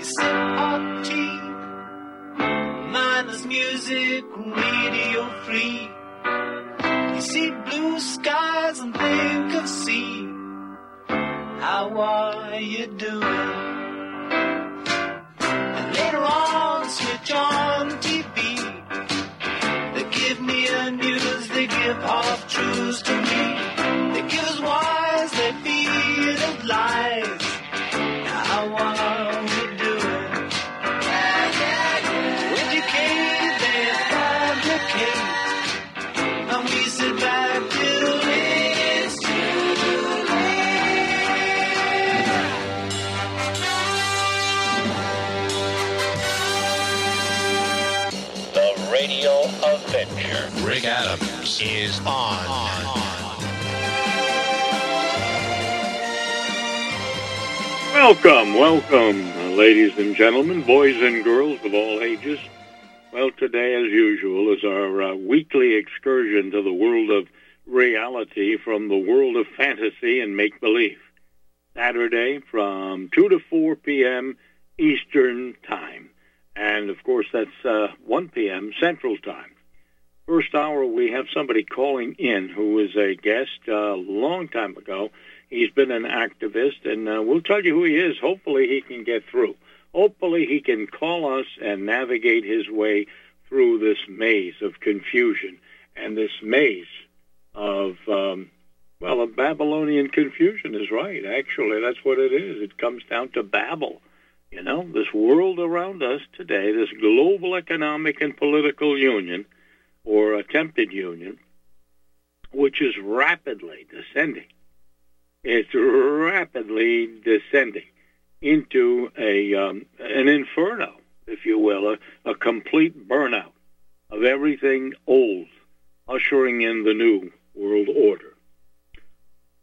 Hot tea, mindless music, radio free. You see blue skies and think of sea. How are you doing? Is on. Welcome, welcome, uh, ladies and gentlemen, boys and girls of all ages. Well, today, as usual, is our uh, weekly excursion to the world of reality from the world of fantasy and make believe. Saturday from 2 to 4 p.m. Eastern Time. And, of course, that's uh, 1 p.m. Central Time. First hour, we have somebody calling in who was a guest a long time ago. He's been an activist, and uh, we'll tell you who he is. Hopefully, he can get through. Hopefully, he can call us and navigate his way through this maze of confusion and this maze of, um, well, of Babylonian confusion is right. Actually, that's what it is. It comes down to Babel. You know, this world around us today, this global economic and political union, or attempted union, which is rapidly descending. It's rapidly descending into a um, an inferno, if you will, a, a complete burnout of everything old, ushering in the new world order.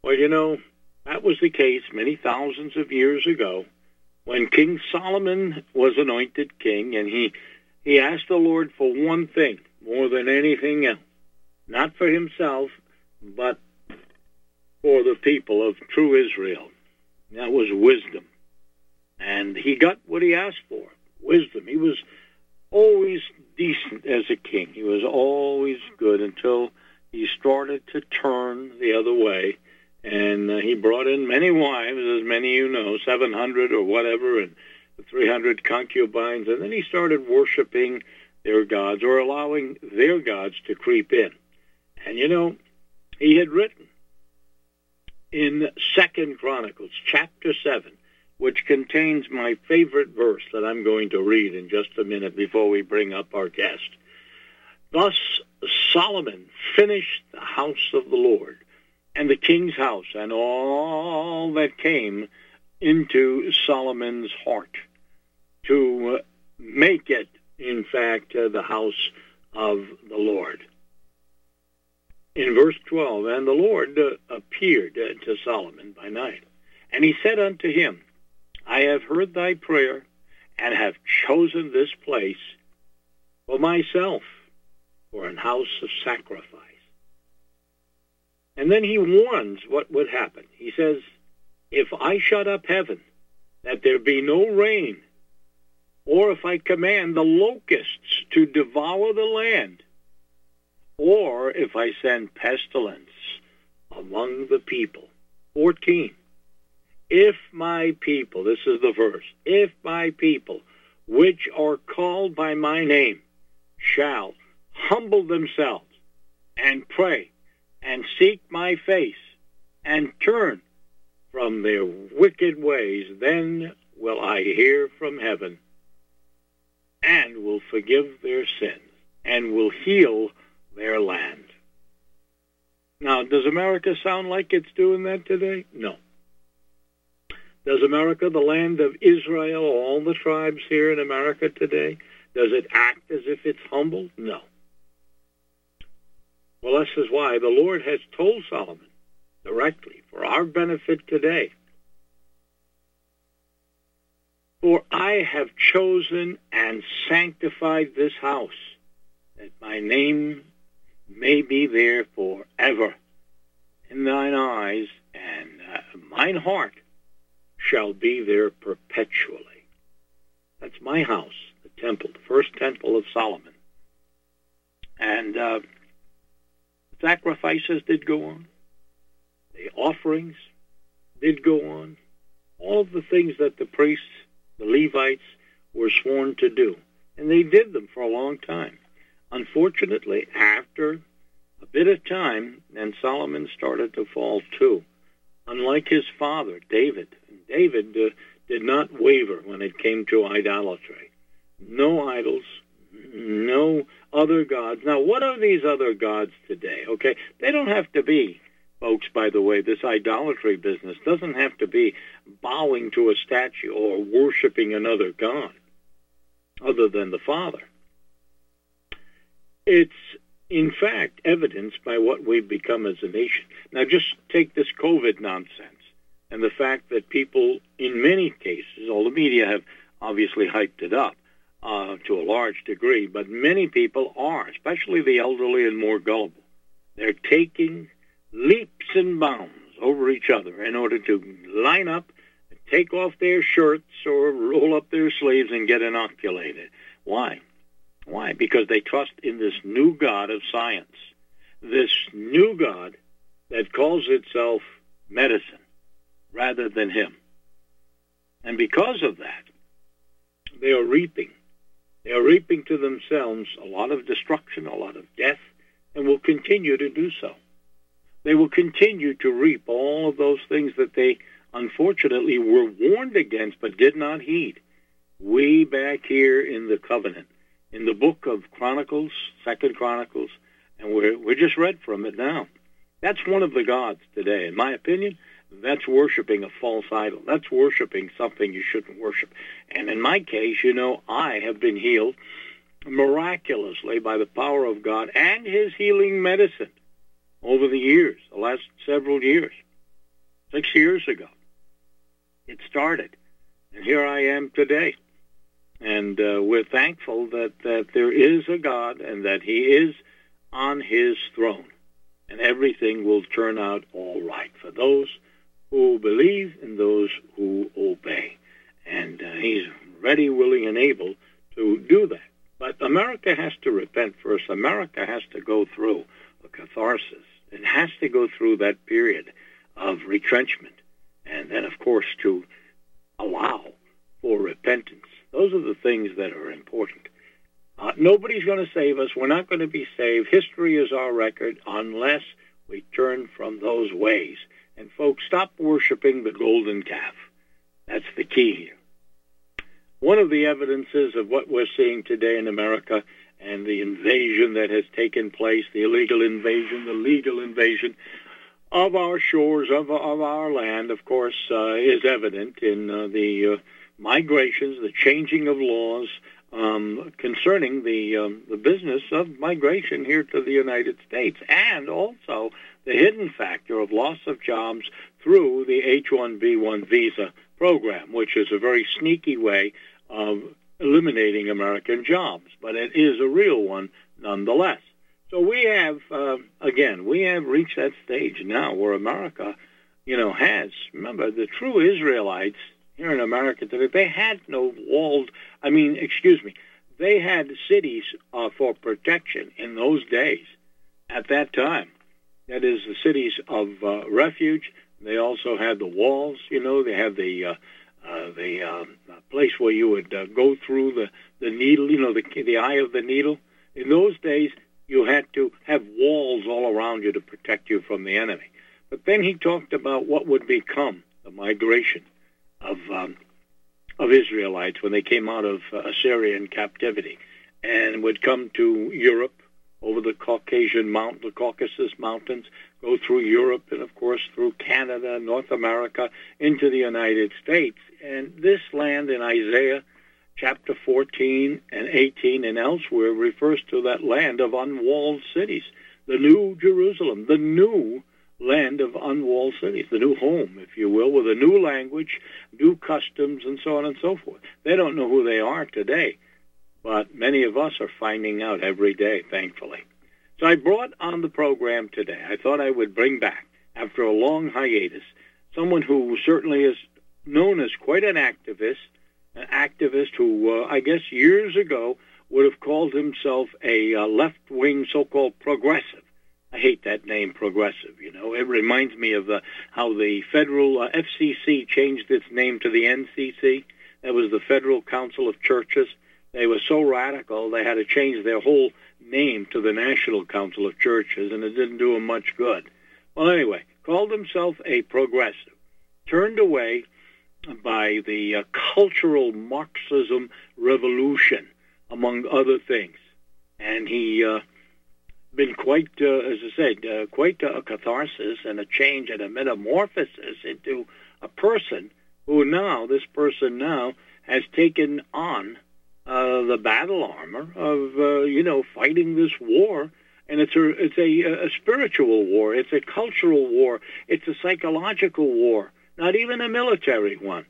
Well, you know, that was the case many thousands of years ago when King Solomon was anointed king, and he he asked the Lord for one thing more than anything else, not for himself, but for the people of true Israel. That was wisdom. And he got what he asked for wisdom. He was always decent as a king, he was always good until he started to turn the other way. And uh, he brought in many wives, as many you know, 700 or whatever, and 300 concubines. And then he started worshiping their gods or allowing their gods to creep in. And you know, he had written in Second Chronicles chapter 7, which contains my favorite verse that I'm going to read in just a minute before we bring up our guest. Thus Solomon finished the house of the Lord and the king's house and all that came into Solomon's heart to make it, in fact, uh, the house of the Lord. In verse 12, and the Lord uh, appeared uh, to Solomon by night, and he said unto him, I have heard thy prayer, and have chosen this place for myself, for an house of sacrifice. And then he warns what would happen. He says, If I shut up heaven, that there be no rain, or if I command the locusts to devour the land, or if I send pestilence among the people. 14. If my people, this is the verse, if my people, which are called by my name, shall humble themselves and pray and seek my face and turn from their wicked ways, then will I hear from heaven and will forgive their sins and will heal their land. Now, does America sound like it's doing that today? No. Does America, the land of Israel, all the tribes here in America today, does it act as if it's humble? No. Well, this is why the Lord has told Solomon directly for our benefit today. For I have chosen and sanctified this house, that my name may be there forever in thine eyes, and uh, mine heart shall be there perpetually. That's my house, the temple, the first temple of Solomon. And uh, sacrifices did go on. The offerings did go on. All of the things that the priests, the Levites, were sworn to do. And they did them for a long time. Unfortunately, after a bit of time, then Solomon started to fall too. Unlike his father, David. David uh, did not waver when it came to idolatry. No idols, no other gods. Now, what are these other gods today? Okay, they don't have to be, folks, by the way, this idolatry business doesn't have to be bowing to a statue or worshiping another god other than the Father. It's, in fact, evidenced by what we've become as a nation. Now, just take this COVID nonsense and the fact that people, in many cases, all the media have obviously hyped it up uh, to a large degree, but many people are, especially the elderly and more gullible. They're taking leaps and bounds over each other in order to line up, take off their shirts or roll up their sleeves and get inoculated. Why? Why? Because they trust in this new God of science, this new God that calls itself medicine rather than Him. And because of that, they are reaping. They are reaping to themselves a lot of destruction, a lot of death, and will continue to do so. They will continue to reap all of those things that they unfortunately were warned against but did not heed. Way back here in the covenant, in the book of Chronicles, Second Chronicles, and we're, we're just read from it now. That's one of the gods today. In my opinion, that's worshiping a false idol. That's worshiping something you shouldn't worship. And in my case, you know, I have been healed miraculously by the power of God and his healing medicine over the years, the last several years. Six years ago, it started. And here I am today. And uh, we're thankful that, that there is a God and that he is on his throne. And everything will turn out all right for those who believe and those who obey. And uh, he's ready, willing, and able to do that. But America has to repent first. America has to go through a catharsis. It has to go through that period of retrenchment. And then, of course, to allow for repentance. Those are the things that are important. Uh, nobody's going to save us. We're not going to be saved. History is our record unless we turn from those ways. And folks, stop worshiping the golden calf. That's the key here. One of the evidences of what we're seeing today in America and the invasion that has taken place, the illegal invasion, the legal invasion of our shores, of, of our land, of course, uh, is evident in uh, the uh, migrations, the changing of laws um, concerning the um, the business of migration here to the United States, and also the hidden factor of loss of jobs through the H-1B1 visa program, which is a very sneaky way of eliminating American jobs, but it is a real one nonetheless. So we have, uh, again, we have reached that stage now where America, you know, has, remember, the true Israelites here in America today, they had no walled, I mean, excuse me, they had cities uh, for protection in those days at that time. That is the cities of uh, refuge. They also had the walls, you know, they had the uh, the uh, place where you would uh, go through the, the needle, you know, the, the eye of the needle. In those days, you had to have walls all around you to protect you from the enemy. But then he talked about what would become the migration of um, of Israelites when they came out of uh, Assyrian captivity and would come to Europe over the Caucasian Mount, the Caucasus Mountains, go through Europe and of course through Canada, North America, into the United States. And this land in Isaiah chapter 14 and 18 and elsewhere refers to that land of unwalled cities, the new Jerusalem, the new land of unwalled cities, the new home, if you will, with a new language, new customs, and so on and so forth. They don't know who they are today, but many of us are finding out every day, thankfully. So I brought on the program today, I thought I would bring back, after a long hiatus, someone who certainly is known as quite an activist, an activist who, uh, I guess, years ago would have called himself a uh, left-wing so-called progressive. I hate that name, progressive. You know, it reminds me of the, how the federal uh, FCC changed its name to the NCC. That was the Federal Council of Churches. They were so radical they had to change their whole name to the National Council of Churches, and it didn't do them much good. Well, anyway, called himself a progressive, turned away by the uh, cultural Marxism revolution, among other things. And he uh, been quite, uh, as I said, uh, quite a catharsis and a change and a metamorphosis into a person who now, this person now, has taken on uh, the battle armor of, uh, you know, fighting this war. And it's a, it's a, a spiritual war. It's a cultural war. It's a psychological war, not even a military one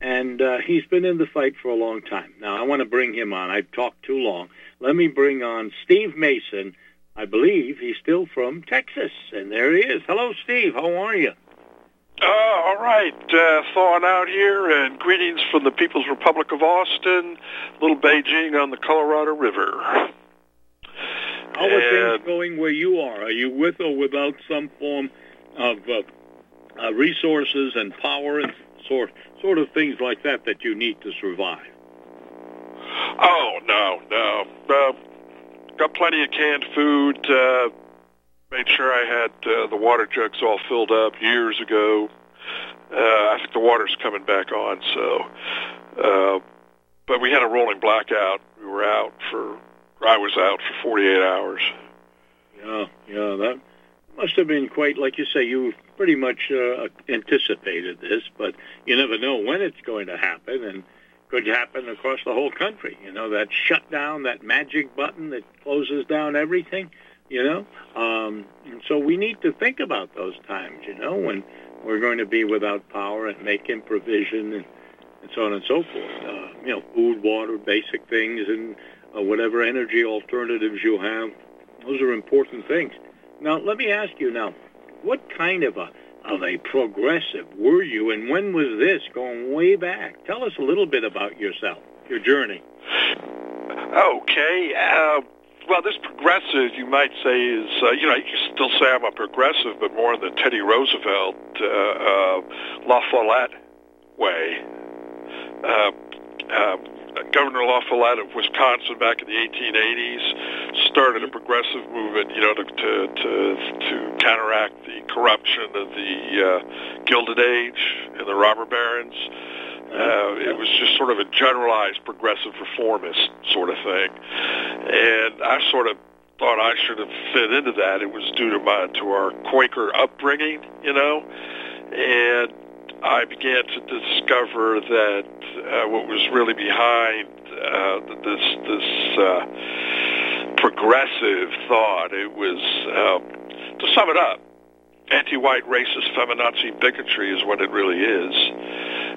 and uh, he's been in the fight for a long time. Now, I want to bring him on. I've talked too long. Let me bring on Steve Mason. I believe he's still from Texas, and there he is. Hello, Steve. How are you? Uh, all right. Uh, thawing out here, and greetings from the People's Republic of Austin, little Beijing on the Colorado River. How are and, things going where you are? Are you with or without some form of uh, uh resources and power and sort sort of things like that that you need to survive. Oh no, no. Uh, got plenty of canned food. Made sure I had uh, the water jugs all filled up years ago. Uh, I think the water's coming back on. So, uh, but we had a rolling blackout. We were out for. I was out for 48 hours. Yeah, yeah. That must have been quite, like you say, you pretty much uh, anticipated this, but you never know when it's going to happen, and could happen across the whole country. You know, that shutdown, that magic button that closes down everything. You know, um, and so we need to think about those times. You know, when we're going to be without power and making provision and, and so on and so forth. Uh, you know, food, water, basic things, and uh, whatever energy alternatives you have. Those are important things. Now, let me ask you now what kind of a of a progressive were you, and when was this? Going way back. Tell us a little bit about yourself, your journey. Okay. Uh, well, this progressive, you might say, is uh, you know you can still say I'm a progressive, but more in the Teddy Roosevelt, uh, uh, La Follette way. Uh, uh, Governor La Follette of Wisconsin back in the 1880s started a progressive movement, you know, to to to, to counteract the corruption of the uh, Gilded Age and the robber barons. Uh, it was just sort of a generalized progressive reformist sort of thing, and I sort of thought I should have fit into that. It was due to my to our Quaker upbringing, you know, and I began to discover that uh, what was really behind uh, this this uh, progressive thought it was uh, to sum it up, anti-white racist feminazi bigotry is what it really is,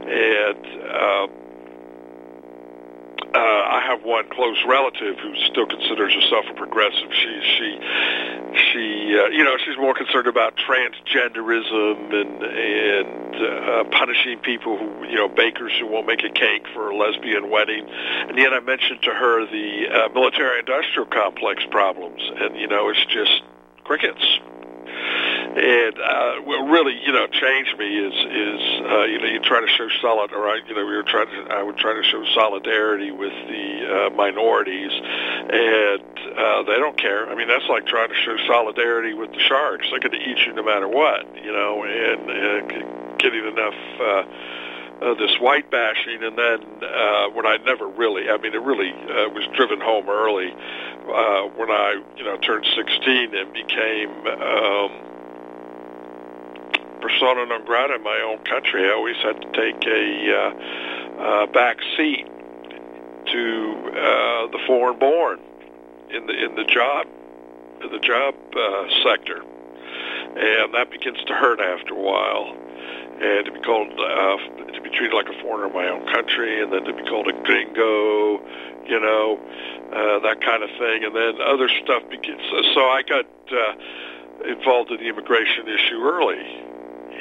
and. Uh, uh, I have one close relative who still considers herself a progressive. She, she, she, uh, you know, she's more concerned about transgenderism and and uh, punishing people who, you know, bakers who won't make a cake for a lesbian wedding. And yet, I mentioned to her the uh, military-industrial complex problems, and you know, it's just crickets and uh, what really you know changed me is is uh, you know you try to show solid or I, you know we were trying to I would try to show solidarity with the uh, minorities. And uh, they don't care. I mean that's like trying to show solidarity with the sharks. They're going to eat you no matter what you know and, and getting enough uh, uh, this white bashing, and then uh, when I never really, I mean, it really uh, was driven home early uh, when I, you know, turned 16 and became um, persona non grata in my own country. I always had to take a uh, uh, back seat to uh, the foreign-born in the in the job in the job uh, sector, and that begins to hurt after a while and to be called uh, to be treated like a foreigner in my own country, and then to be called a gringo, you know, uh, that kind of thing, and then other stuff begins. So I got uh, involved in the immigration issue early,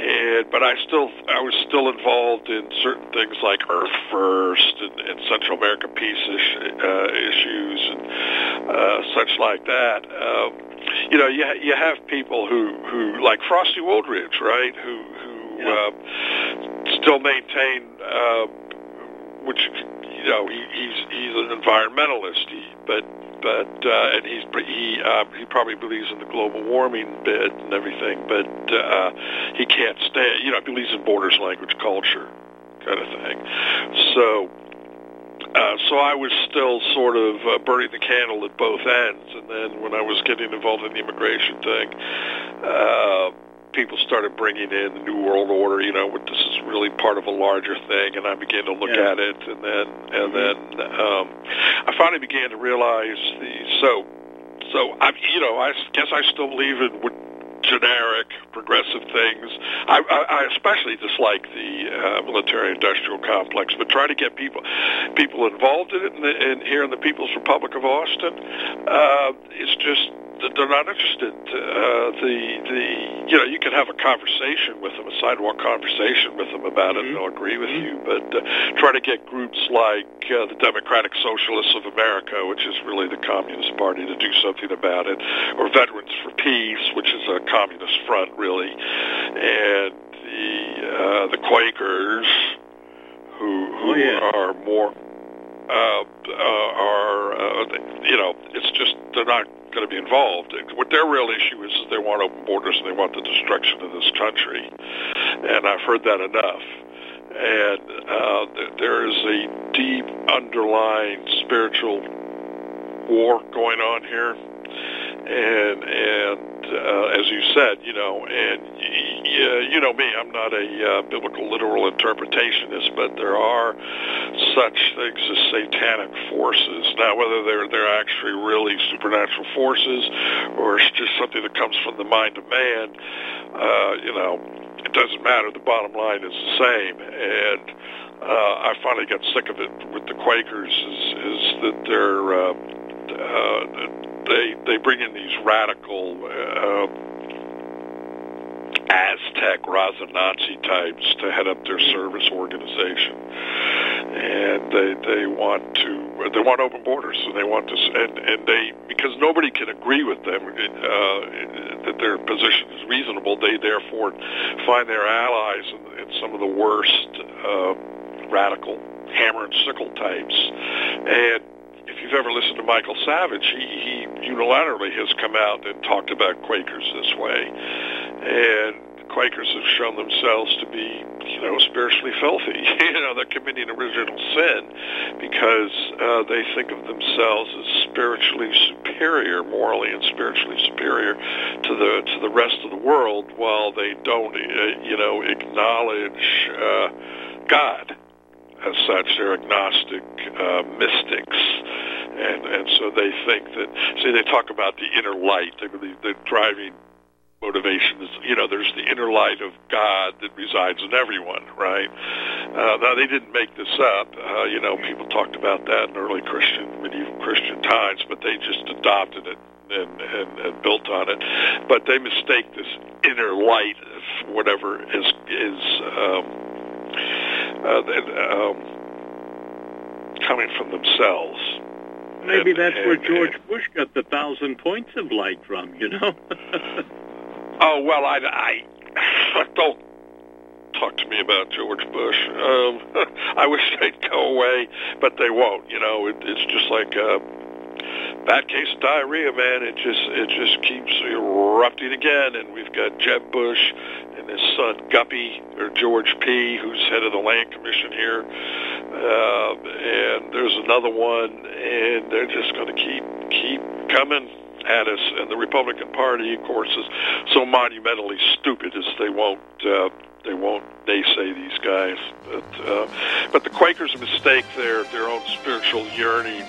and but I still I was still involved in certain things like Earth First and, and Central America peace ish, uh, issues and uh, such like that. Um, you know, you you have people who who like Frosty Wooldridge, right? Who who Yeah. uh, still maintain. Uh, which you know he, he's he's an environmentalist, he, but but uh, and he's he uh, he probably believes in the global warming bit and everything, but uh, he can't stand you know he believes in borders, language, culture, kind of thing. So. Uh, so I was still sort of uh, burning the candle at both ends, and then when I was getting involved in the immigration thing, uh, people started bringing in the New World Order. You know, this is really part of a larger thing, and I began to look Yeah. at it, and then and then um, I finally began to realize the so so I you know I guess I still believe in what generic progressive things. I, I, I especially dislike the uh, military-industrial complex, but try to get people people involved in it. And, and here in the People's Republic of Austin, uh, it's just they're not interested. Uh, the the you know you can have a conversation with them, a sidewalk conversation with them about it, and they'll agree with you. But uh, try to get groups like uh, the Democratic Socialists of America, which is really the Communist Party, to do something about it, or Veterans for Peace, which is a communist front, really, and the uh, the Quakers, who who Oh, yeah. are more uh, uh, are uh, you know it's just they're not going to be involved. What their real issue is is they want open borders and they want the destruction of this country, and I've heard that enough. And uh, there is a deep underlying spiritual war going on here, and and uh, as you said, you know, and y- y- you know me, I'm not a uh, biblical literal interpretationist, but there are such things as satanic forces. Now, whether they're they're actually really supernatural forces, or it's just something that comes from the mind of man, uh, you know, it doesn't matter. The bottom line is the same, and uh, I finally got sick of it with the Quakers. Is is that they're uh, uh, they they bring in these radical. Uh, Aztec Raza-Nazi types to head up their service organization, and they they want to they want open borders, and they want to and and they because nobody can agree with them uh, that their position is reasonable. They therefore find their allies in, in some of the worst uh, radical hammer and sickle types, and if you've ever listened to Michael Savage, he, he unilaterally has come out and talked about Quakers this way. And Quakers have shown themselves to be, you know, spiritually filthy. you know, they're committing original sin because uh, they think of themselves as spiritually superior, morally and spiritually superior to the to the rest of the world, while they don't, uh, you know, acknowledge uh, God as such. They're agnostic uh, mystics, and and so they think that. See, they talk about the inner light. They believe the driving motivation is, you know, there's the inner light of God that resides in everyone, right? Uh, now they didn't make this up. Uh, you know, people talked about that in early Christian, medieval Christian times, but they just adopted it. And, and, and built on it, but they mistake this inner light whatever is is um, uh, that, um, coming from themselves. Maybe And- that's where and- George Bush got the thousand points of light from, you know? Oh well, I, I don't talk to me about George Bush. Um, I wish they'd go away, but they won't. You know, it, it's just like a bad case of diarrhea, man. It just it just keeps erupting again, and we've got Jeb Bush and his son Guppy or George P, who's head of the Land Commission here, uh, and there's another one, and they're just going to keep keep coming at us. And the Republican Party, of course, is so monumentally stupid as they won't. Uh, they won't naysay these guys, but uh, but the Quakers mistake their their own spiritual yearnings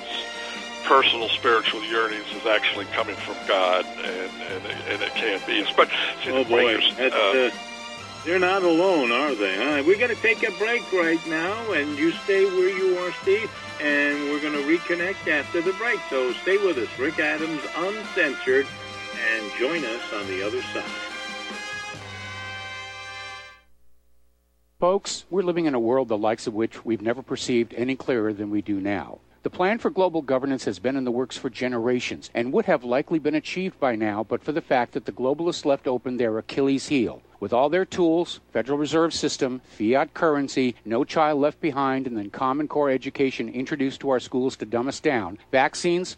personal spiritual yearnings is actually coming from God, and and, and it can't be. But see, oh boy, uh, uh, they're not alone, are they? Huh? We got to take a break right now, and you stay where you are, Steve. And we're going to reconnect after the break. So stay with us, Rick Adams, uncensored, and join us on the other side. Folks, we're living in a world the likes of which we've never perceived any clearer than we do now. The plan for global governance has been in the works for generations and would have likely been achieved by now but for the fact that the globalists left open their Achilles heel. With all their tools, Federal Reserve System, fiat currency, no child left behind, and then Common Core education introduced to our schools to dumb us down, vaccines,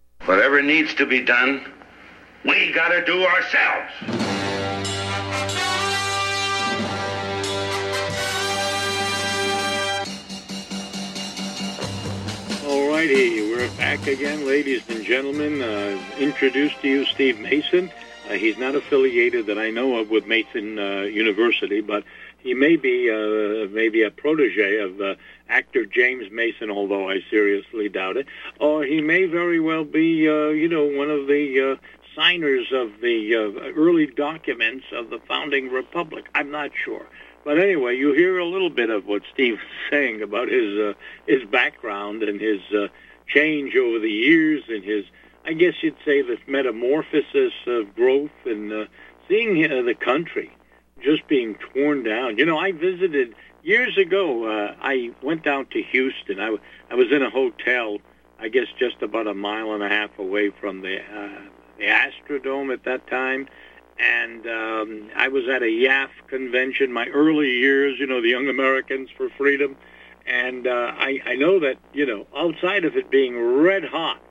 Whatever needs to be done, we gotta do ourselves. All righty, we're back again, ladies and gentlemen. Uh, introduced to you Steve Mason. Uh, he's not affiliated that I know of with Mason uh, University, but he may be uh, maybe a protege of uh, actor James Mason, although I seriously doubt it. Or he may very well be, uh, you know, one of the uh, signers of the uh, early documents of the founding republic. I'm not sure. But anyway, you hear a little bit of what Steve's saying about his uh, his background and his uh, change over the years and his, I guess you'd say, this metamorphosis of growth and uh, seeing uh, the country just being torn down. You know, I visited years ago. Uh, I went down to Houston. I, I was in a hotel, I guess, just about a mile and a half away from the uh, the Astrodome at that time, and um, I was at a YAF convention. My early years, you know, the Young Americans for Freedom, and uh, I, I know that you know, outside of it being red hot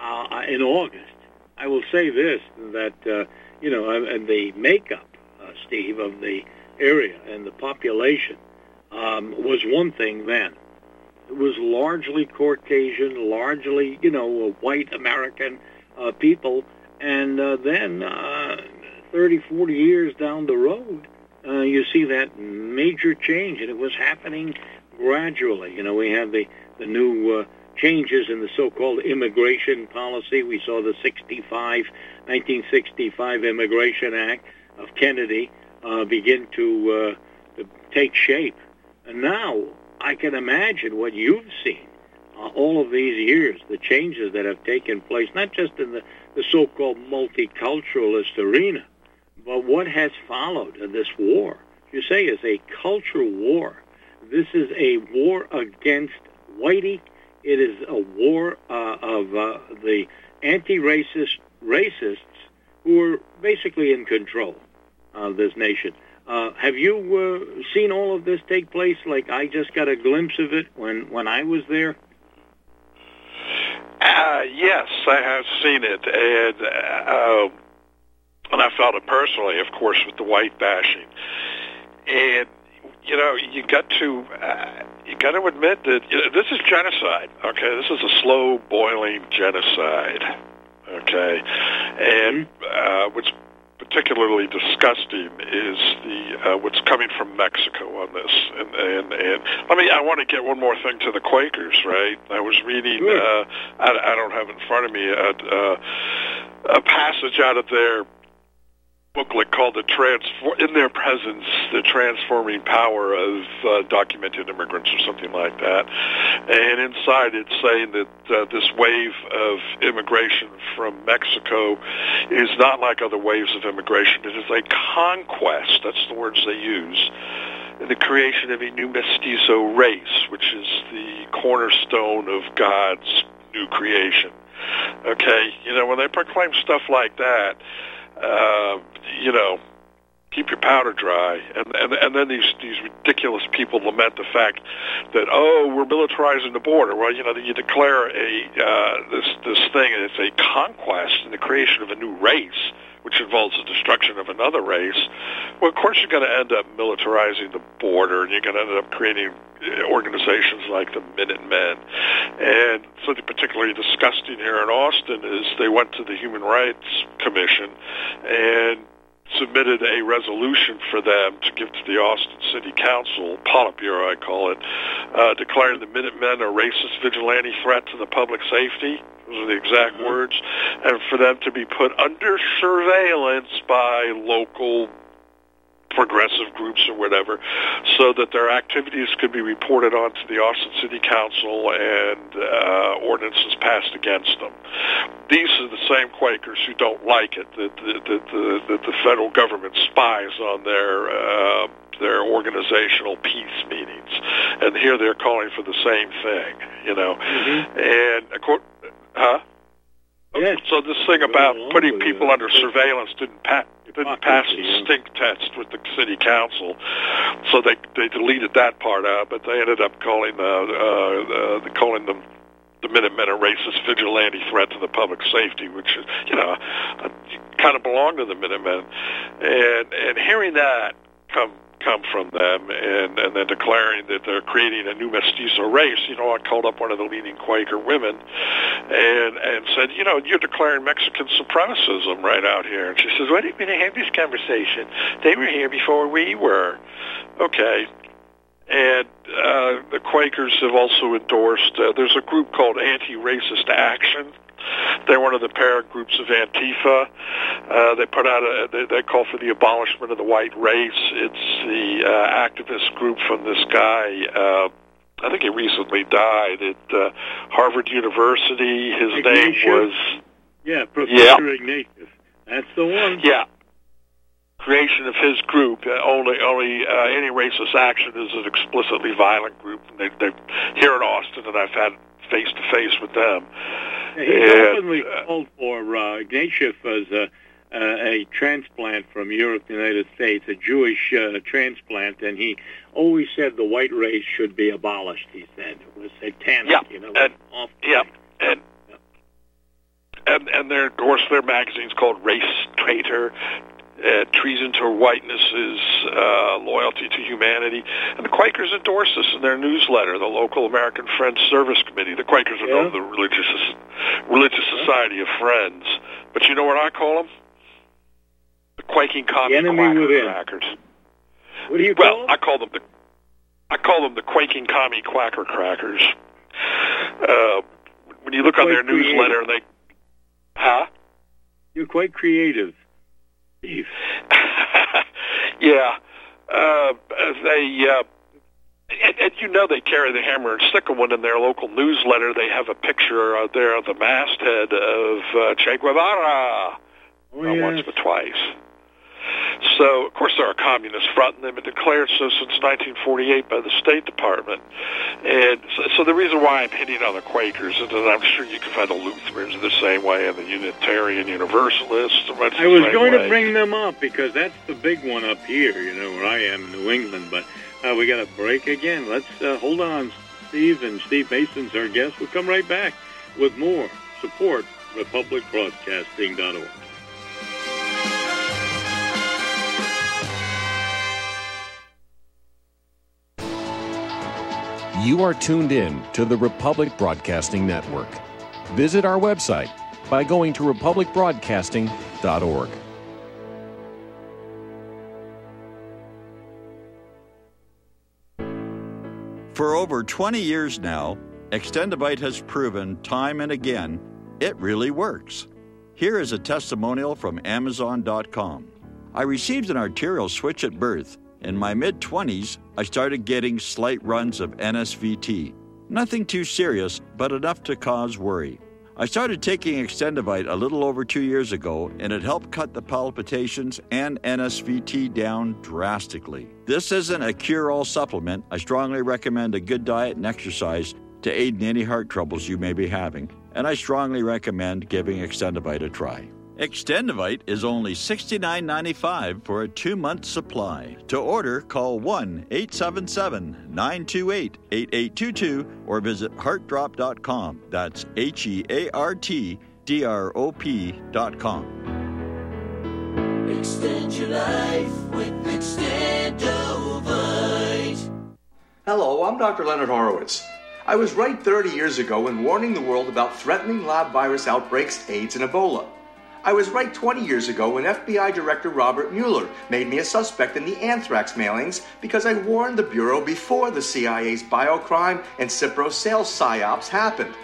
uh, in August, I will say this that uh, you know, and the makeup uh, Steve, of the area and the population um, was one thing then. It was largely Caucasian, largely, you know, white American uh, people. And uh, then uh, 30, 40 years down the road, uh, you see that major change, and it was happening gradually. You know, we have the, the new uh, changes in the so-called immigration policy. We saw the 65, 1965 Immigration Act of Kennedy uh, begin to, uh, to take shape. And now I can imagine what you've seen uh, all of these years, the changes that have taken place, not just in the, the so-called multiculturalist arena, but what has followed this war. You say is a culture war. This is a war against whitey. It is a war uh, of uh, the anti-racist racists who are basically in control of this nation. Uh, have you uh, seen all of this take place? Like I just got a glimpse of it when when I was there. Uh, yes, I have seen it, and uh, and I felt it personally, of course, with the white bashing. And you know, you got to uh, you got to admit that you know, this is genocide. Okay, this is a slow boiling genocide. Okay, and uh, what's particularly disgusting is the uh, what's coming from Mexico on this. And, and and let me I want to get one more thing to the Quakers. Right, I was reading. Sure. Uh, I, I don't have in front of me a, uh, a passage out of their booklet called the transfor in their presence the transforming power of uh, documented immigrants or something like that. And inside it's saying that uh, this wave of immigration from Mexico is not like other waves of immigration. It is a conquest that's the words they use the creation of a new mestizo race which is the cornerstone of God's new creation. Okay you know when they proclaim stuff like that uh, you know, keep your powder dry. And, and and then these these ridiculous people lament the fact that oh we're militarizing the border. Well, you know, you declare a uh, this this thing, and it's a conquest and the creation of a new race, which involves the destruction of another race. Well, of course, you're going to end up militarizing the border, and you're going to end up creating uh, organizations like the Minutemen. And something particularly disgusting here in Austin is they went to the Human Rights Commission and submitted a resolution for them to give to the Austin City Council, Politburo I call it, uh, declaring the Minutemen a racist vigilante threat to the public safety. Those are the exact words. And for them to be put under surveillance by local progressive groups or whatever, so that their activities could be reported on to the Austin City Council and uh, ordinances passed against them. These are the same Quakers who don't like it that the, that the, that the federal government spies on their uh, their organizational peace meetings, and here they're calling for the same thing. You know, and of course, huh? Yes. So this thing about putting people under surveillance didn't pa- didn't pass the stink test with the city council, so they they deleted that part out. But they ended up calling the uh, uh, calling them the Minutemen a racist vigilante threat to the public safety, which is you know uh, kind of belong to the Minutemen, and and hearing that come come from them and and then declaring that they're creating a new mestizo race. You know I called up one of the leading Quaker women and and said you know you're declaring Mexican supremacism right out here. And she says why didn't we have this conversation. They were here before we were. Okay. And uh, the Quakers have also endorsed uh, there's a group called Anti-Racist Action they're one of the parent groups of Antifa. Uh, they put out a they, they call for the abolishment of the white race. It's the uh, activist group from this guy. Uh, I think he recently died at uh, Harvard University. His name was Yeah, Professor Ignatiev. That's the one. yeah. Creation of his group. Uh, only, only uh, Anti-Racist Action is an explicitly violent group. They, they here in Austin, and I've had face to face with them. He's And, openly uh, called for uh, Ignatiev as a, uh, a transplant from Europe, the United States, a Jewish uh, transplant, and he always said the white race should be abolished. He said it was satanic. Yeah, you know, and- awful. Yeah, and and and their of course their magazine's called Race Traitor. Uh, treason to whiteness is uh, loyalty to humanity, and the Quakers endorse this in their newsletter. The local American Friends Service Committee. The Quakers are known as Yeah. the religious religious society of friends, but you know what I call them? The quaking commie enemy within. crackers. What do you call Well. I call them the I call them the quaking commie quacker crackers. Uh, when you look on Quite their newsletter, they, huh? You're quite creative, Steve. yeah, uh, they uh, and, and you know they carry the hammer and sickle when in their local newsletter they have a picture out there of the masthead of uh, Che Guevara. Oh, yes. once but twice. So, of course, there are communists fronting them and declared so since 1948 by the State Department. And so, so the reason why I'm hitting on the Quakers, and I'm sure you can find the Lutherans the same way, and the Unitarian Universalists. I was going way. to bring them up because that's the big one up here, you know, where I am in New England. But uh, we got a break again. Let's uh, hold on, Steve. And Steve Mason's our guest. We'll come right back with more. Support republicbroadcasting.org. You are tuned in to the Republic Broadcasting Network. Visit our website by going to republicbroadcasting.org. For over 20 years now, Extendovite has proven time and again it really works. Here is a testimonial from Amazon.com. I received an arterial switch at birth. In my mid 20s, I started getting slight runs of NSVT. Nothing too serious, but enough to cause worry. I started taking Extendovite a little over two years ago, and it helped cut the palpitations and NSVT down drastically. This isn't a cure all supplement. I strongly recommend a good diet and exercise to aid in any heart troubles you may be having, and I strongly recommend giving Extendovite a try. Extendovite is only $69.95 for a two month supply. To order, call 1 877 928 8822 or visit heartdrop.com. That's H E A R T D R O P.com. Extend your life with Extendovite. Hello, I'm Dr. Leonard Horowitz. I was right 30 years ago in warning the world about threatening lab virus outbreaks, AIDS, and Ebola. I was right 20 years ago when FBI Director Robert Mueller made me a suspect in the anthrax mailings because I warned the Bureau before the CIA's biocrime and Cipro sales psyops happened.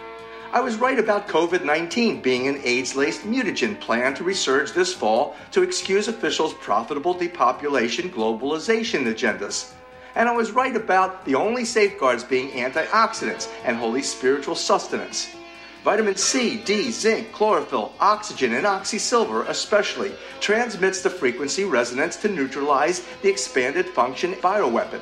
I was right about COVID 19 being an AIDS laced mutagen plan to resurge this fall to excuse officials' profitable depopulation globalization agendas. And I was right about the only safeguards being antioxidants and holy spiritual sustenance. Vitamin C, D, zinc, chlorophyll, oxygen, and oxysilver especially transmits the frequency resonance to neutralize the expanded function bioweapon.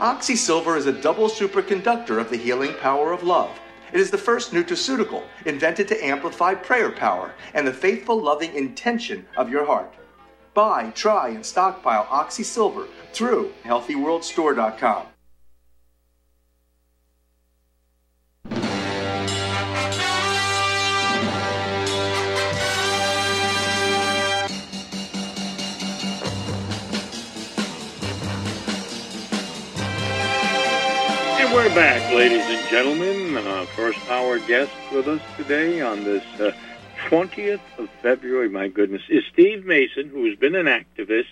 Oxysilver is a double superconductor of the healing power of love. It is the first nutraceutical invented to amplify prayer power and the faithful, loving intention of your heart. Buy, try, and stockpile Oxysilver through HealthyWorldStore.com. we're back, ladies and gentlemen. Uh, first hour guest with us today on this uh, 20th of February, my goodness, is Steve Mason, who has been an activist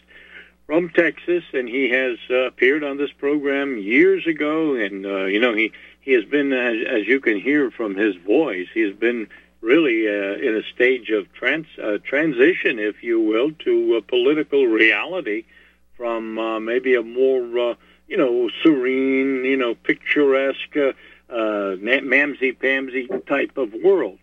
from Texas, and he has uh, appeared on this program years ago. And, uh, you know, he, he has been, as, as you can hear from his voice, he has been really uh, in a stage of trans, uh, transition, if you will, to uh, political reality from uh, maybe a more, uh, you know, serene, you know, picturesque, uh, uh, mamsy-pamsy type of world.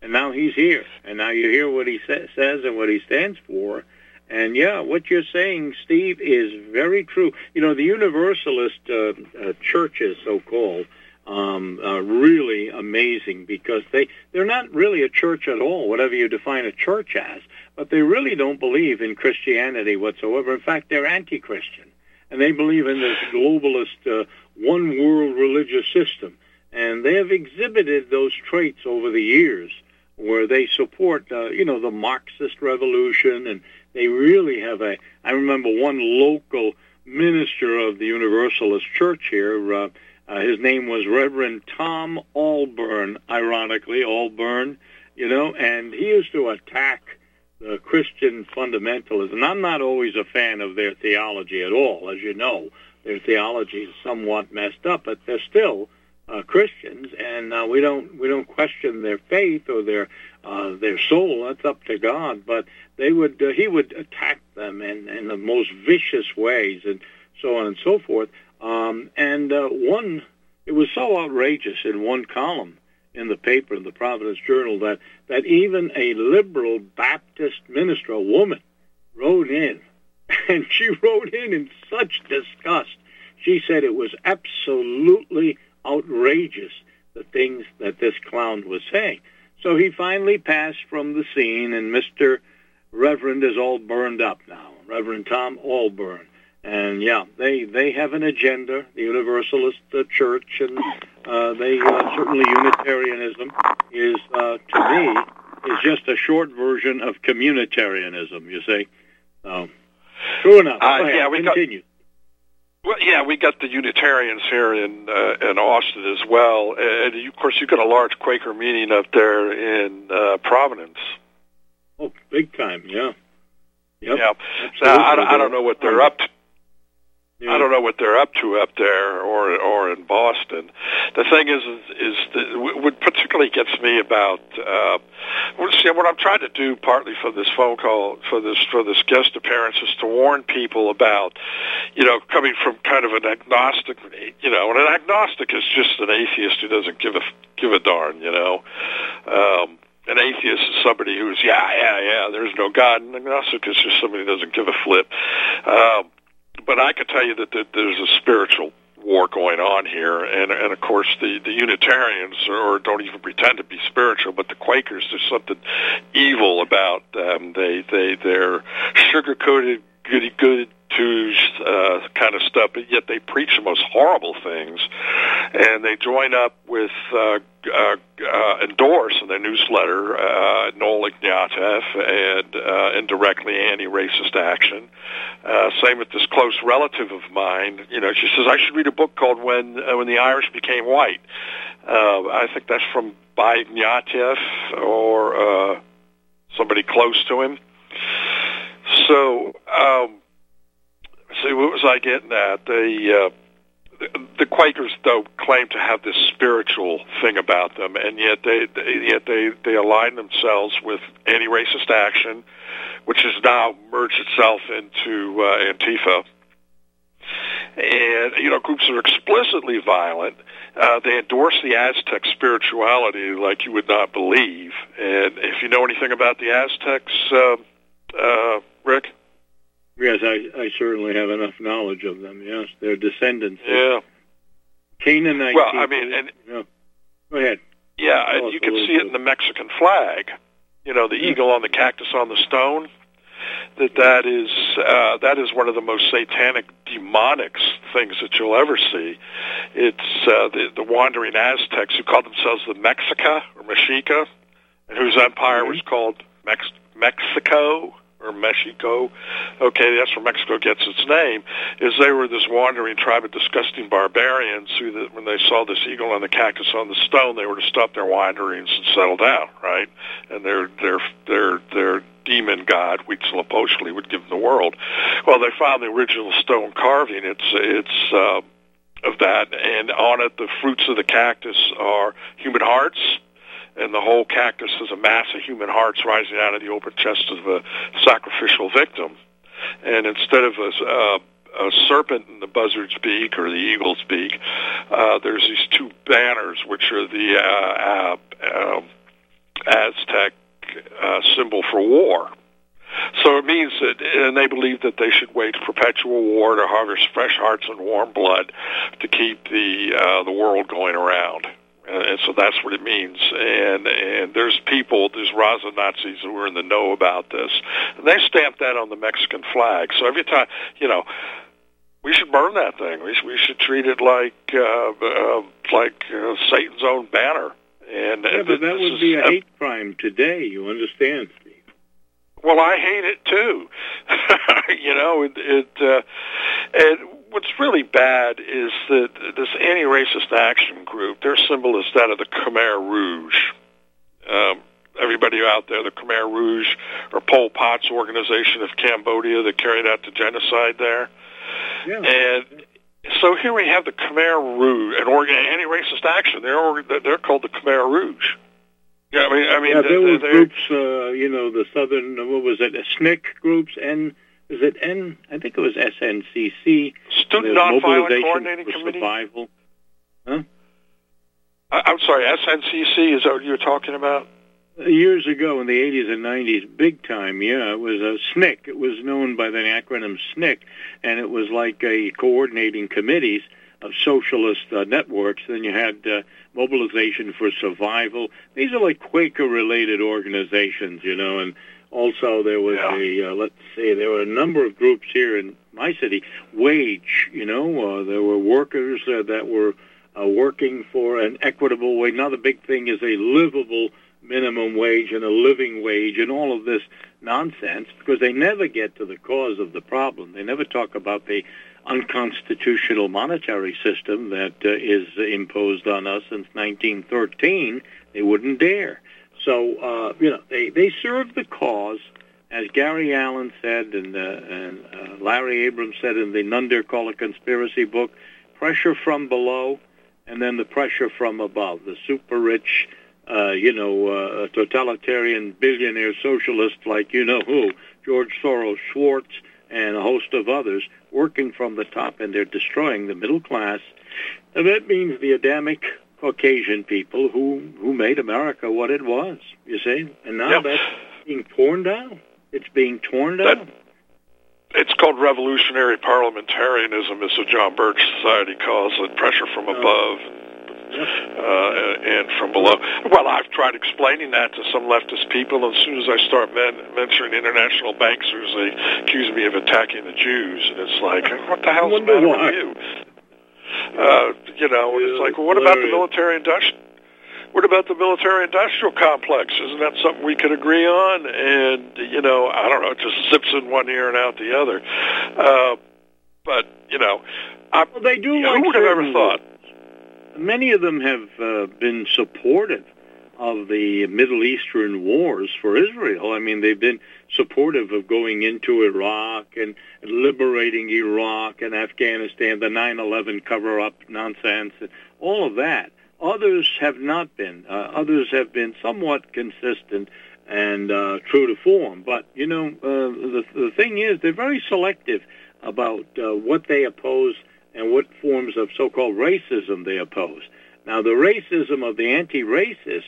And now he's here, and now you hear what he sa- says and what he stands for. And yeah, what you're saying, Steve, is very true. You know, the Universalist uh, uh, churches, so-called, um, are really amazing because they they're not really a church at all, whatever you define a church as. But they really don't believe in Christianity whatsoever. In fact, they're anti-Christian, and they believe in this globalist uh, one-world religious system. And they have exhibited those traits over the years, where they support, uh, you know, the Marxist revolution, and they really have a. I remember one local minister of the Universalist Church here. Uh, uh, his name was Reverend Tom Allburn, ironically, Allburn, you know, and he used to attack the Christian fundamentalism. I'm not always a fan of their theology at all, as you know. Their theology is somewhat messed up, but they're still uh, Christians, and uh, we don't we don't question their faith or their uh, their soul. That's up to God. But they would uh, he would attack them in in the most vicious ways, and so on and so forth. Uh, Um, and uh, one, it was so outrageous in one column in the paper, in the Providence Journal, that, that even a liberal Baptist minister, a woman, wrote in, and she wrote in in such disgust. She said it was absolutely outrageous, the things that this clown was saying. So he finally passed from the scene, and Mr. Reverend is all burned up now. Reverend Tom Allburn. And yeah, they they have an agenda, the Universalist uh, Church, and uh, they uh, certainly Unitarianism is uh, to me is just a short version of communitarianism. You see, so true enough. Uh, ahead, yeah, we got- continue. Well, yeah, we got the Unitarians here in uh, in Austin as well, and you, of course you got a large Quaker meeting up there in uh, Providence. Oh, big time, yeah. Yep. Yeah, now, I, I don't know what they're up to. I don't know what they're up to up there or or in Boston. The thing is, is, is that what particularly gets me about uh, see, what I'm trying to do, partly for this phone call, for this for this guest appearance, is to warn people about, you know, coming from kind of an agnostic, you know, and an agnostic is just an atheist who doesn't give a give a darn, you know. Um, an atheist is somebody who's yeah, yeah, yeah. There's no God. An agnostic is just somebody who doesn't give a flip. Um, but I can tell you that, that there's a spiritual war going on here, and and of course the the Unitarians or don't even pretend to be spiritual, but the Quakers there's something evil about them. They they they're sugar coated goody good twos uh, kind of stuff, but yet they preach the most horrible things, and they join up with uh, uh, uh, endorse in their newsletter uh, Noel Ignatiev and uh, indirectly anti-racist action. Uh, same with this close relative of mine. You know, she says I should read a book called When uh, When the Irish Became White. Uh, I think that's from by Ignatiev or uh, somebody close to him. So, um, see, what was I getting at? The uh, the- Quakers, though, claim to have this spiritual thing about them, and yet they, they yet they they align themselves with anti-racist action, which has now merged itself into uh, Antifa. And you know, groups that are explicitly violent. Uh, they endorse the Aztec spirituality like you would not believe. And if you know anything about the Aztecs, uh, uh, Rick, Yes, I, I certainly have enough knowledge of them. Yes, they're descendants yeah. Canaanite. Well, I mean, and Yeah. Go ahead. Yeah, and you can see it in the Mexican flag. You know, the eagle on the cactus on the stone. That that is uh, that is one of the most satanic, demonic things that you'll ever see. It's uh, the the wandering Aztecs who called themselves the Mexica or Mexica, and whose empire was called Mex- Mexico or Mexico. Okay, that's where Mexico gets its name. Is they were this wandering tribe of disgusting barbarians who, that when they saw this eagle on the cactus on the stone, they were to stop their wanderings and settle down, right? And their their their their demon god Huitzilopochtli would give them the world. Well, they found the original stone carving. It's it's. Uh, of that, and on it, the fruits of the cactus are human hearts, and the whole cactus is a mass of human hearts rising out of the open chest of a sacrificial victim. And instead of a, uh, a serpent in the buzzard's beak or the eagle's beak, uh, there's these two banners, which are the uh, uh, um, Aztec uh, symbol for war. So it means that, and they believe that they should wage perpetual war to harvest fresh hearts and warm blood to keep the uh, the world going around. And, and so that's what it means. And and there's people, there's Raza Nazis who are in the know about this, and they stamp that on the Mexican flag. So every time, you know, we should burn that thing. We should, we should treat it like uh, uh, like uh, Satan's own banner. And Yeah, but that would be a hate crime today. You understand, Steve? Well, I hate it too. you know, it, it uh, and what's really bad is that this anti-racist action group, their symbol is that of the Khmer Rouge. Um, everybody out there, the Khmer Rouge, or Pol Pot's organization of Cambodia that carried out the genocide there. Yeah. And so here we have the Khmer Rouge, an organ, anti-racist action. They're they're called the Khmer Rouge. Yeah, I mean, I mean, yeah, there were groups, uh, you know, the Southern, what was it, SNCC groups, N, is it N, I think it was SNCC. Student Nonviolent mobilization Coordinating for Committee. Survival. Huh? I, I'm sorry, SNCC. Is that what you're talking about? Years ago in the 80s and 90s, big time, yeah, it was a SNCC. It was known by the acronym SNCC, and it was like a coordinating committees of socialist uh, networks. Then you had uh, Mobilization for Survival. These are like Quaker-related organizations, you know, and also there was Yeah. a, uh, let's see, there were a number of groups here in my city, Wage, you know, uh, there were workers uh, that were uh, working for an equitable wage. Now the big thing is a livable minimum wage and a living wage and all of this nonsense because they never get to the cause of the problem. They never talk about the unconstitutional monetary system that uh, is imposed on us since 1913. They wouldn't dare. So, uh, you know, they, they serve the cause, as Gary Allen said and, uh, and uh, Larry Abrams said in the None Dare Call It conspiracy book, pressure from below and then the pressure from above. The super rich, uh, you know, uh, totalitarian billionaire socialists like you know who, George Soros, Schwartz, and a host of others working from the top, and they're destroying the middle class. And that means the Adamic Caucasian people who, who made America what it was, you see? And now Yep. that's being torn down. It's being torn That- down. It's called revolutionary parliamentarianism, as the John Birch Society calls it, pressure from above uh, and from below. Well, I've tried explaining that to some leftist people, and as soon as I start men- mentioning international banksters, they accuse me of attacking the Jews, and it's like, what the hell's the matter why. with you? Uh, you know, and it's like, well, what about the military industrial? What about the military industrial complex? Isn't that something we could agree on? And you know, I don't know, it just zips in one ear and out the other. Uh, but you know, I, Well, they do who like would have ever thought? Many of them have uh, been supportive of the Middle Eastern wars for Israel. I mean, they've been supportive of going into Iraq and liberating Iraq and Afghanistan, the 9/11 cover-up nonsense, and all of that. Others have not been. Uh, others have been somewhat consistent and uh, true to form. But you know, uh, the the thing is, they're very selective about uh, what they oppose and what forms of so-called racism they oppose. Now, the racism of the anti-racists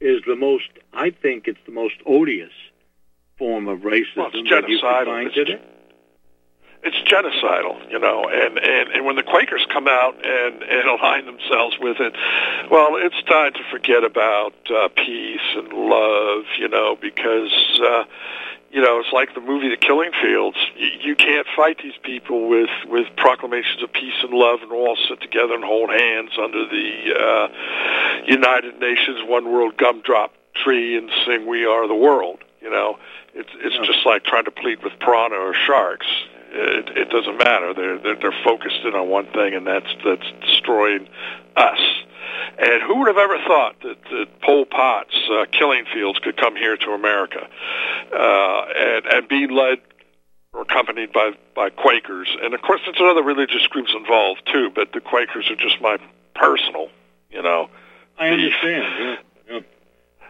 is the most, I think, it's the most odious form of racism Well, it's that you can genocidal. find It's-. It's genocidal, you know, and, and, and when the Quakers come out and, and align themselves with it, well, it's time to forget about uh, peace and love, you know, because, uh, you know, it's like the movie The Killing Fields. You, you can't fight these people with, with proclamations of peace and love and all sit together and hold hands under the uh, United Nations One World Gumdrop tree and sing "We Are the World." You know, it's it's just like trying to plead with piranha or sharks. It, it doesn't matter. They're, they're they're focused in on one thing, and that's that's destroying us. And who would have ever thought that, that Pol Pot's uh, killing fields could come here to America uh, and and be led or accompanied by by Quakers? And of course, there's other religious groups involved too, but the Quakers are just my personal, you know. I understand. Yeah, yeah.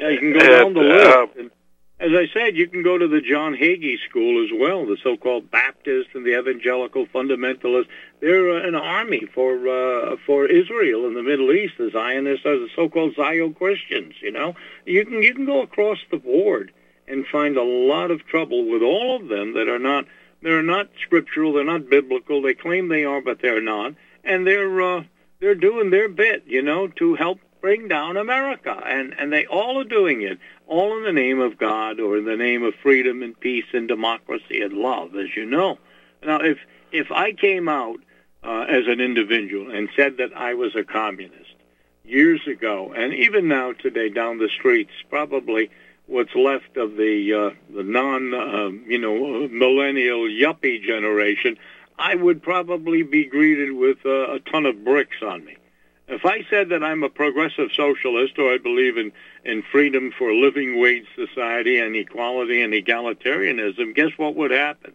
yeah you can go And, down the list. uh, and as I said, you can go to the John Hagee school as well, the so-called Baptist and the evangelical fundamentalists. They're uh, an army for uh, for Israel in the Middle East. The Zionists are the so-called Zio Christians. You know, you can you can go across the board and find a lot of trouble with all of them that are not they're not scriptural, they're not biblical. They claim they are, but they're not, and they're uh, they're doing their bit, you know, to help bring down America, and and they all are doing it, all in the name of God or in the name of freedom and peace and democracy and love, as you know. Now, if if I came out uh, as an individual and said that I was a communist years ago, and even now today down the streets, probably what's left of the uh, the non uh, you know millennial yuppie generation, I would probably be greeted with a ton of bricks on me. If I said that I'm a progressive socialist or I believe in, in freedom for a living wage society and equality and egalitarianism, guess what would happen?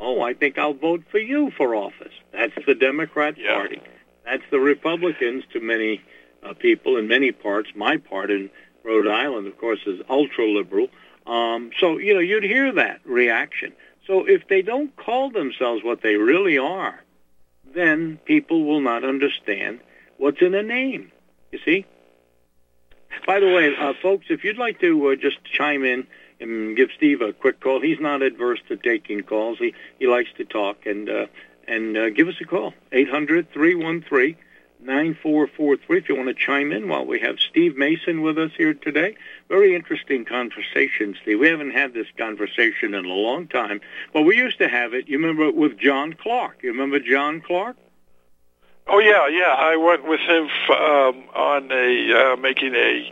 Oh, I think I'll vote for you for office. That's the Democrat Yeah. Party. That's the Republicans to many uh, people in many parts. My part in Rhode Island, of course, is ultra liberal. Um, so, you know, you'd hear that reaction. So if they don't call themselves what they really are, then people will not understand what's in a name. You see? By the way, uh, folks, if you'd like to uh, just chime in and give Steve a quick call, he's not adverse to taking calls. He he likes to talk and uh, and uh, give us a call eight hundred three one three nine four four three if you want to chime in while we have Steve Mason with us here today. Very interesting conversation, Steve. We haven't had this conversation in a long time, but we used to have it. You remember with John Clark? You remember John Clark? Oh yeah, yeah. I went with him f- um, on a uh, making a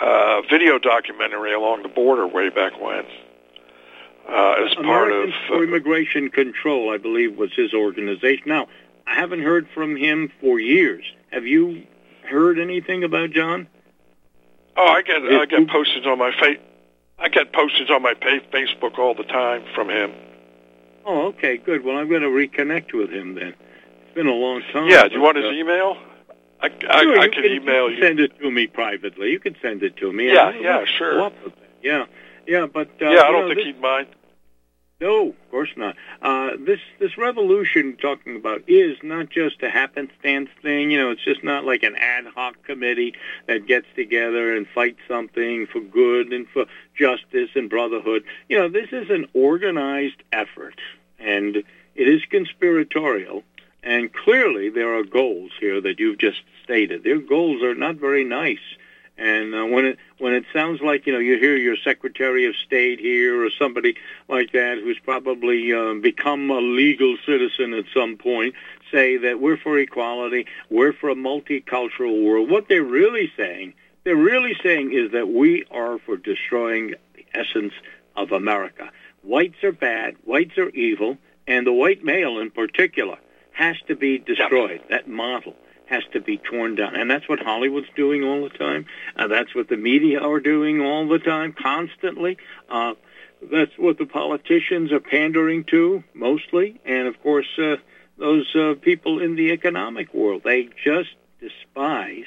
uh, video documentary along the border way back when. Uh, as part of for Immigration Control, I believe, was his organization. Now, I haven't heard from him for years. Have you heard anything about John? Oh, I get I get postings on my face. I get postings on my pa- Facebook all the time from him. Oh, okay, good. Well, I'm going to reconnect with him then. Been a long time. Yeah, do you want his uh, email? I, I, sure, I can can email you. Can send it to me privately. You can send it to me. Yeah, yeah, sure. follow up with that. Yeah, yeah, but uh, yeah, I don't know, think this- he'd mind. No, of course not. Uh, this this revolution talking about is not just a happenstance thing. You know, it's just not like an ad hoc committee that gets together and fights something for good and for justice and brotherhood. You know, this is an organized effort, and it is conspiratorial. And clearly, there are goals here that you've just stated. Their goals are not very nice. And uh, when it when it sounds like you know you hear your Secretary of State here or somebody like that who's probably um, become a legal citizen at some point say that we're for equality, we're for a multicultural world. What they're really saying, they're really saying is that we are for destroying the essence of America. Whites are bad, whites are evil, and the white male in particular has to be destroyed. That model has to be torn down. And that's what Hollywood's doing all the time. Uh, that's what the media are doing all the time, constantly. Uh, that's what the politicians are pandering to, mostly. And, of course, uh, those uh, people in the economic world, they just despise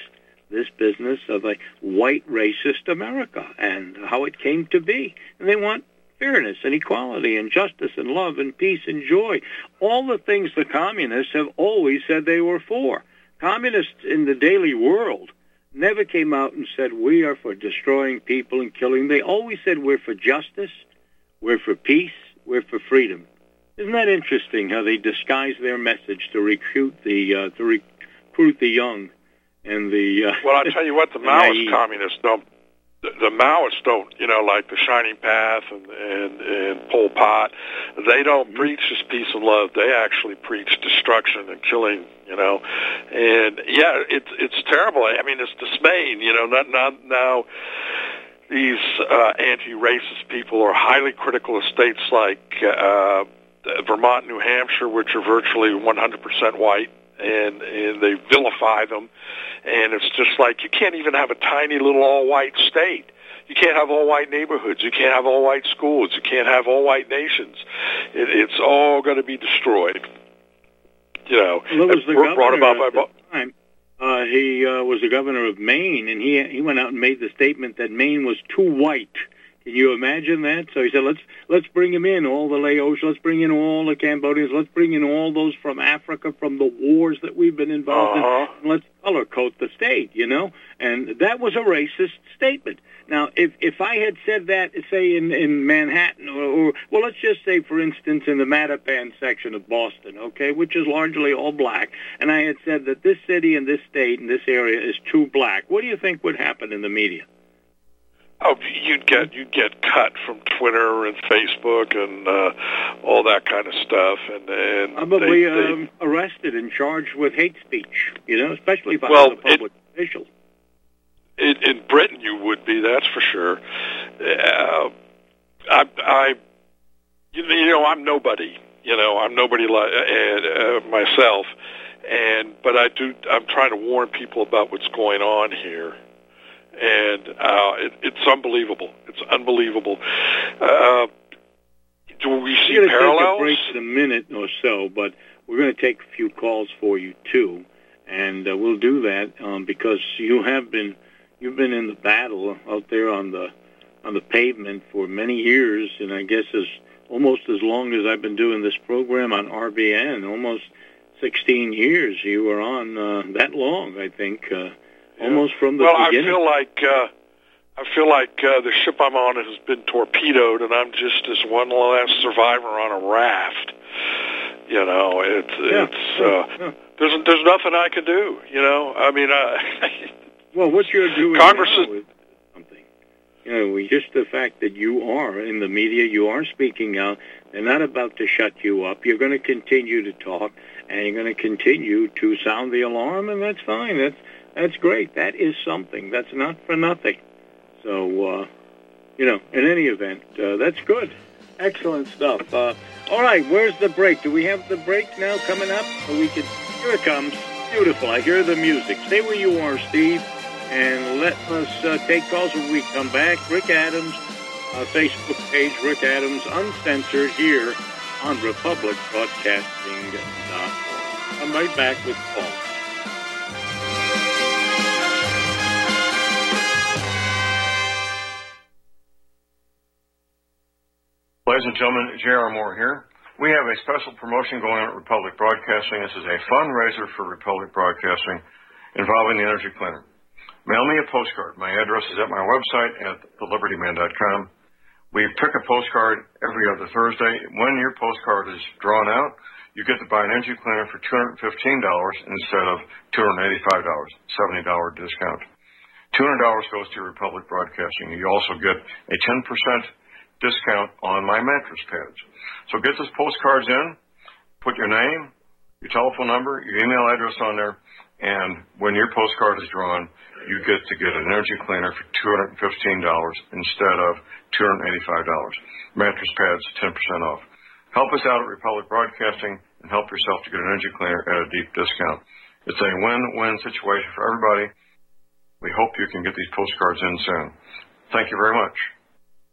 this business of a white racist America and how it came to be. And they want fairness and equality and justice and love and peace and joy. All the things the communists have always said they were for. Communists in the daily world never came out and said we are for destroying people and killing. They always said we're for justice, we're for peace, we're for freedom. Isn't that interesting how they disguise their message to recruit the uh, to recruit the young and the uh, Well, I tell you what, the the Maoist communists don't. The, the Maoists don't, you know, like the Shining Path and and and Pol Pot. They don't preach this peace and love. They actually preach destruction and killing. You know, and yeah, it's it's terrible. I mean, it's dismaying. You know, not not now. These uh, anti-racist people are highly critical of states like uh, Vermont, New Hampshire, which are virtually 100% white, and and they vilify them. And it's just like you can't even have a tiny little all-white state. You can't have all-white neighborhoods. You can't have all-white schools. You can't have all-white nations. It, it's all going to be destroyed. You know, Well, it was the brought governor about by the time. Uh, he uh, was the governor of Maine, and he he went out and made the statement that Maine was too white. Can you imagine that? So he said, let's let's bring him in, all the Laos, let's bring in all the Cambodians, let's bring in all those from Africa, from the wars that we've been involved Uh-huh. in. Let's color code the state, you know. And that was a racist statement. Now, if if I had said that, say in in Manhattan, or, or well, let's just say, for instance, in the Mattapan section of Boston, okay, which is largely all black, and I had said that this city and this state and this area is too black, what do you think would happen in the media? Oh, you'd get you'd get cut from Twitter and Facebook and uh, all that kind of stuff, and and Probably they, they, um, arrested and charged with hate speech, you know, especially if I Well, was a public official. in, in Britain you would be, that's for sure. Uh, I, I, you know, I'm nobody. You know, I'm nobody like uh, myself, and but I do. I'm trying to warn people about what's going on here, and uh, it, it's unbelievable. It's unbelievable. Uh, do we see We're to take a parallels? break in a minute or so, but we're going to take a few calls for you too, and uh, we'll do that um, because you have been you've been in the battle out there on the on the pavement for many years, and I guess as almost as long as I've been doing this program on RBN, almost 16 years. You were on uh, that long, I think, uh, almost from the well, beginning. I feel like uh, I feel like uh, the ship I'm on has been torpedoed, and I'm just this one last survivor on a raft. You know, it's Yeah, it's uh, yeah. there's there's nothing I can do. You know, I mean, uh, Well, what you're doing Congress is something. You know, just the fact that you are in the media, you are speaking out. They're not about to shut you up. You're going to continue to talk, and you're going to continue to sound the alarm, and that's fine. That's that's great. That is something. That's not for nothing. So, uh, you know, in any event, uh, that's good. Excellent stuff. Uh, all right, where's the break? Do we have the break now coming up? We could. Here it comes. Beautiful. I hear the music. Stay where you are, Steve, and let us uh, take calls when we come back. Rick Adams, uh, Facebook page, Rick Adams Uncensored here on RepublicBroadcasting.org. I'm right back with Paul. Ladies and gentlemen, J.R. Moore here. We have a special promotion going on at Republic Broadcasting. This is a fundraiser for Republic Broadcasting involving the Energy Cleaner. Mail me a postcard. My address is at my website at thelibertyman.com. We pick a postcard every other Thursday. When your postcard is drawn out, you get to buy an energy cleaner for $215 instead of $285, $70 discount. $200 goes to Republic Broadcasting. You also get a 10% discount on my mattress pads. So get those postcards in, put your name, your telephone number, your email address on there, and when your postcard is drawn, you get to get an energy cleaner for $215 instead of $285. Mattress pads, 10% off. Help us out at Republic Broadcasting and help yourself to get an energy cleaner at a deep discount. It's a win-win situation for everybody. We hope you can get these postcards in soon. Thank you very much.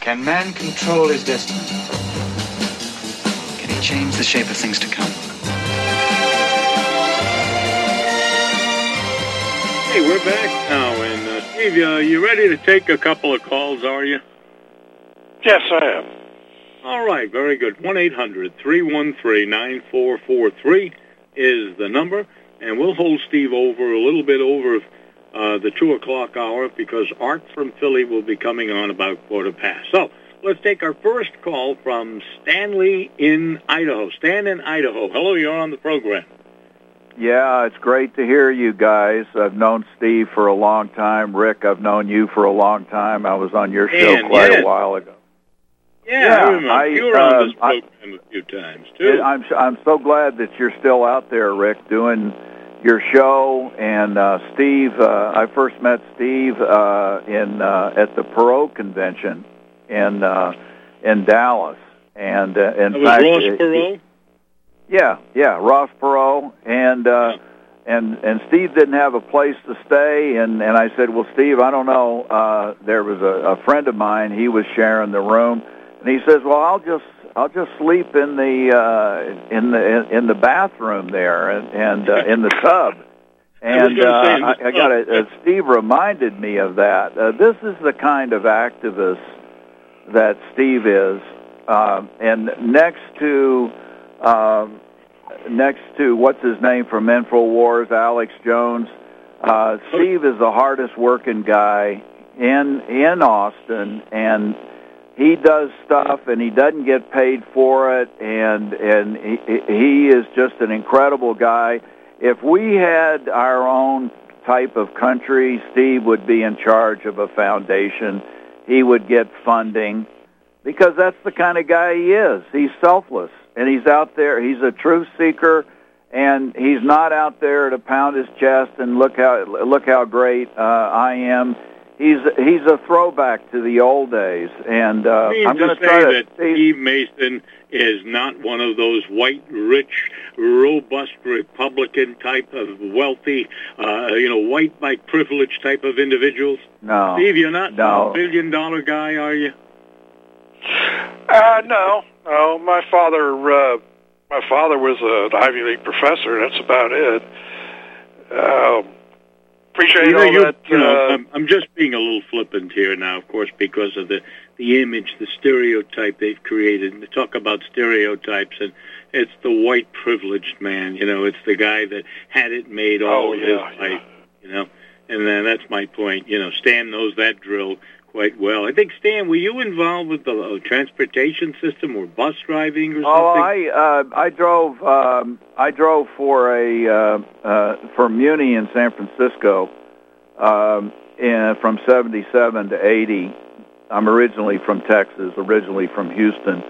Can man control his destiny? Can he change the shape of things to come? Hey, we're back now, and uh, Steve, uh, you ready to take a couple of calls, are you? Yes, I am. All right, very good. 1-800-313-9443 is the number, and we'll hold Steve over a little bit over uh, the 2 o'clock hour because Art from Philly will be coming on about quarter past. So let's take our first call from Stanley in Idaho. Stan in Idaho. Hello, you're on the program. Yeah, it's great to hear you guys. I've known Steve for a long time. Rick, I've known you for a long time. I was on your show quite yes. a while ago. Yeah, I remember. you were uh, on this program a few times too. I'm I'm so glad that you're still out there, Rick, doing your show. And uh, Steve, uh, I first met Steve uh, in uh, at the Perot convention in uh, in Dallas, and uh, in fact, Ross it- Perot. yeah, yeah, Ross Perot, and uh, and and Steve didn't have a place to stay, and and I said, well, Steve, I don't know. Uh, there was a, a friend of mine. He was sharing the room, and he says, well, I'll just I'll just sleep in the uh, in the in the bathroom there, and and uh, in the tub. And uh, say in the I, I got to. Uh, Steve reminded me of that. Uh, this is the kind of activist that Steve is, um, and next to um, next to what's his name from Infowars, Alex Jones. Uh, Steve is the hardest working guy in in Austin, and he does stuff, and he doesn't get paid for it, and and he, he is just an incredible guy. If we had our own type of country, Steve would be in charge of a foundation. He would get funding because that's the kind of guy he is. He's selfless and he's out there. He's a truth seeker, and he's not out there to pound his chest and look how look how great uh, I am. He's he's a throwback to the old days, and uh, I'm going to going say try that Steve Mason is not one of those white, rich, robust Republican type of wealthy, uh, you know, white by privilege type of individuals. No, Steve, you're not no. a billion dollar guy, are you? Uh, no, no. My father, uh, my father was an Ivy League professor. That's about it. Um, appreciate You know, all you- that. you know, uh, I'm, I'm just being a little flippant here now, of course, because of the the image, the stereotype they've created. And they talk about stereotypes, and it's the white privileged man. You know, it's the guy that had it made all Oh, of yeah, his life. You know, and then that's my point. You know, Stan knows that drill quite well. I think Stan, were you involved with the uh, transportation system or bus driving or something? Oh, I uh, I drove um, I drove for a uh, uh, for Muni in San Francisco um, in, from '77 to '80. I'm originally from Texas, originally from Houston,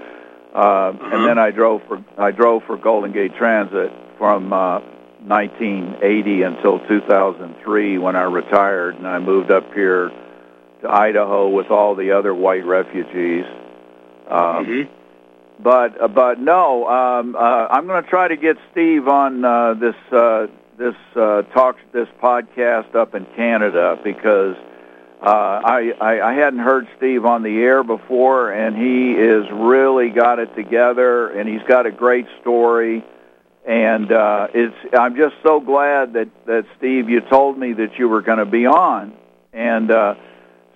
uh, and then I drove for I drove for Golden Gate Transit from uh, 1980 until 2003 when I retired and I moved up here to Idaho with all the other white refugees. Um, But uh, but no, um, uh, I'm going to try to get Steve on uh, this uh, this uh, talk this podcast up in Canada because uh, I, I I hadn't heard Steve on the air before, and he is really got it together, and he's got a great story. And uh, it's I'm just so glad that that Steve, you told me that you were going to be on, and. Uh,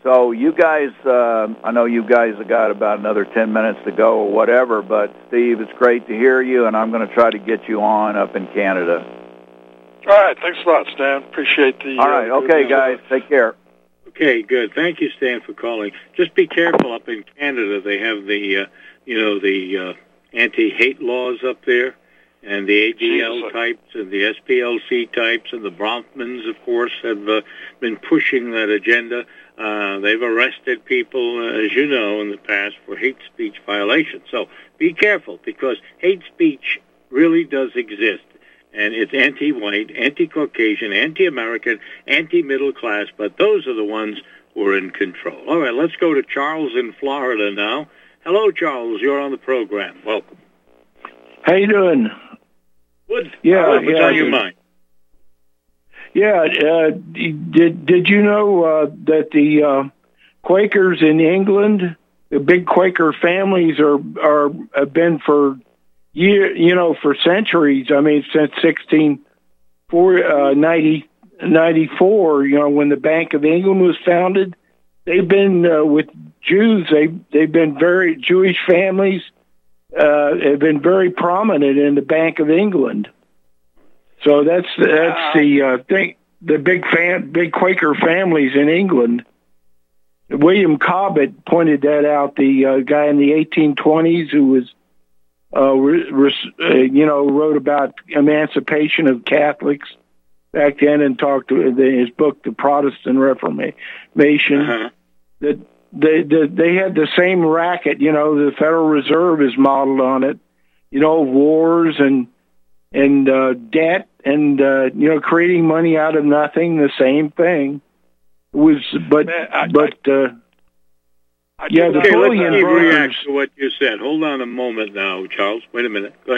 so you guys, uh, I know you guys have got about another ten minutes to go or whatever. But Steve, it's great to hear you, and I'm going to try to get you on up in Canada. all right, thanks a lot, Stan. Appreciate the. All right, uh, okay, guys, take care. Okay, good. Thank you, Stan, for calling. Just be careful up in Canada. They have the, uh, you know, the uh, anti-hate laws up there, and the ADL types and the SPLC types and the Bronfmans, of course, have uh, been pushing that agenda. Uh, they've arrested people, uh, as you know, in the past for hate speech violations. So be careful because hate speech really does exist. And it's anti-white, anti-Caucasian, anti-American, anti-middle class, but those are the ones who are in control. All right, let's go to Charles in Florida now. Hello, Charles. You're on the program. Welcome. How you doing? Yeah, what's yeah, on your mind? Yeah, uh, did did you know uh, that the uh, Quakers in England, the big Quaker families, are are have been for year, you know, for centuries. I mean, since sixteen four uh, ninety ninety four. You know, when the Bank of England was founded, they've been uh, with Jews. They they've been very Jewish families uh, have been very prominent in the Bank of England. So that's that's the uh, thing. The big fan, big Quaker families in England. William Cobbett pointed that out. The uh, guy in the 1820s who was, uh, re- res- uh, you know, wrote about emancipation of Catholics back then, and talked to in his book, The Protestant Reformation. That they, they they had the same racket. You know, the Federal Reserve is modeled on it. You know, wars and and uh, debt and uh, you know creating money out of nothing. The same thing. It was, but but uh, yeah, the okay, bullion let's brokers- react to what you said. Hold on a moment now, Charles. Wait a minute. Go ahead.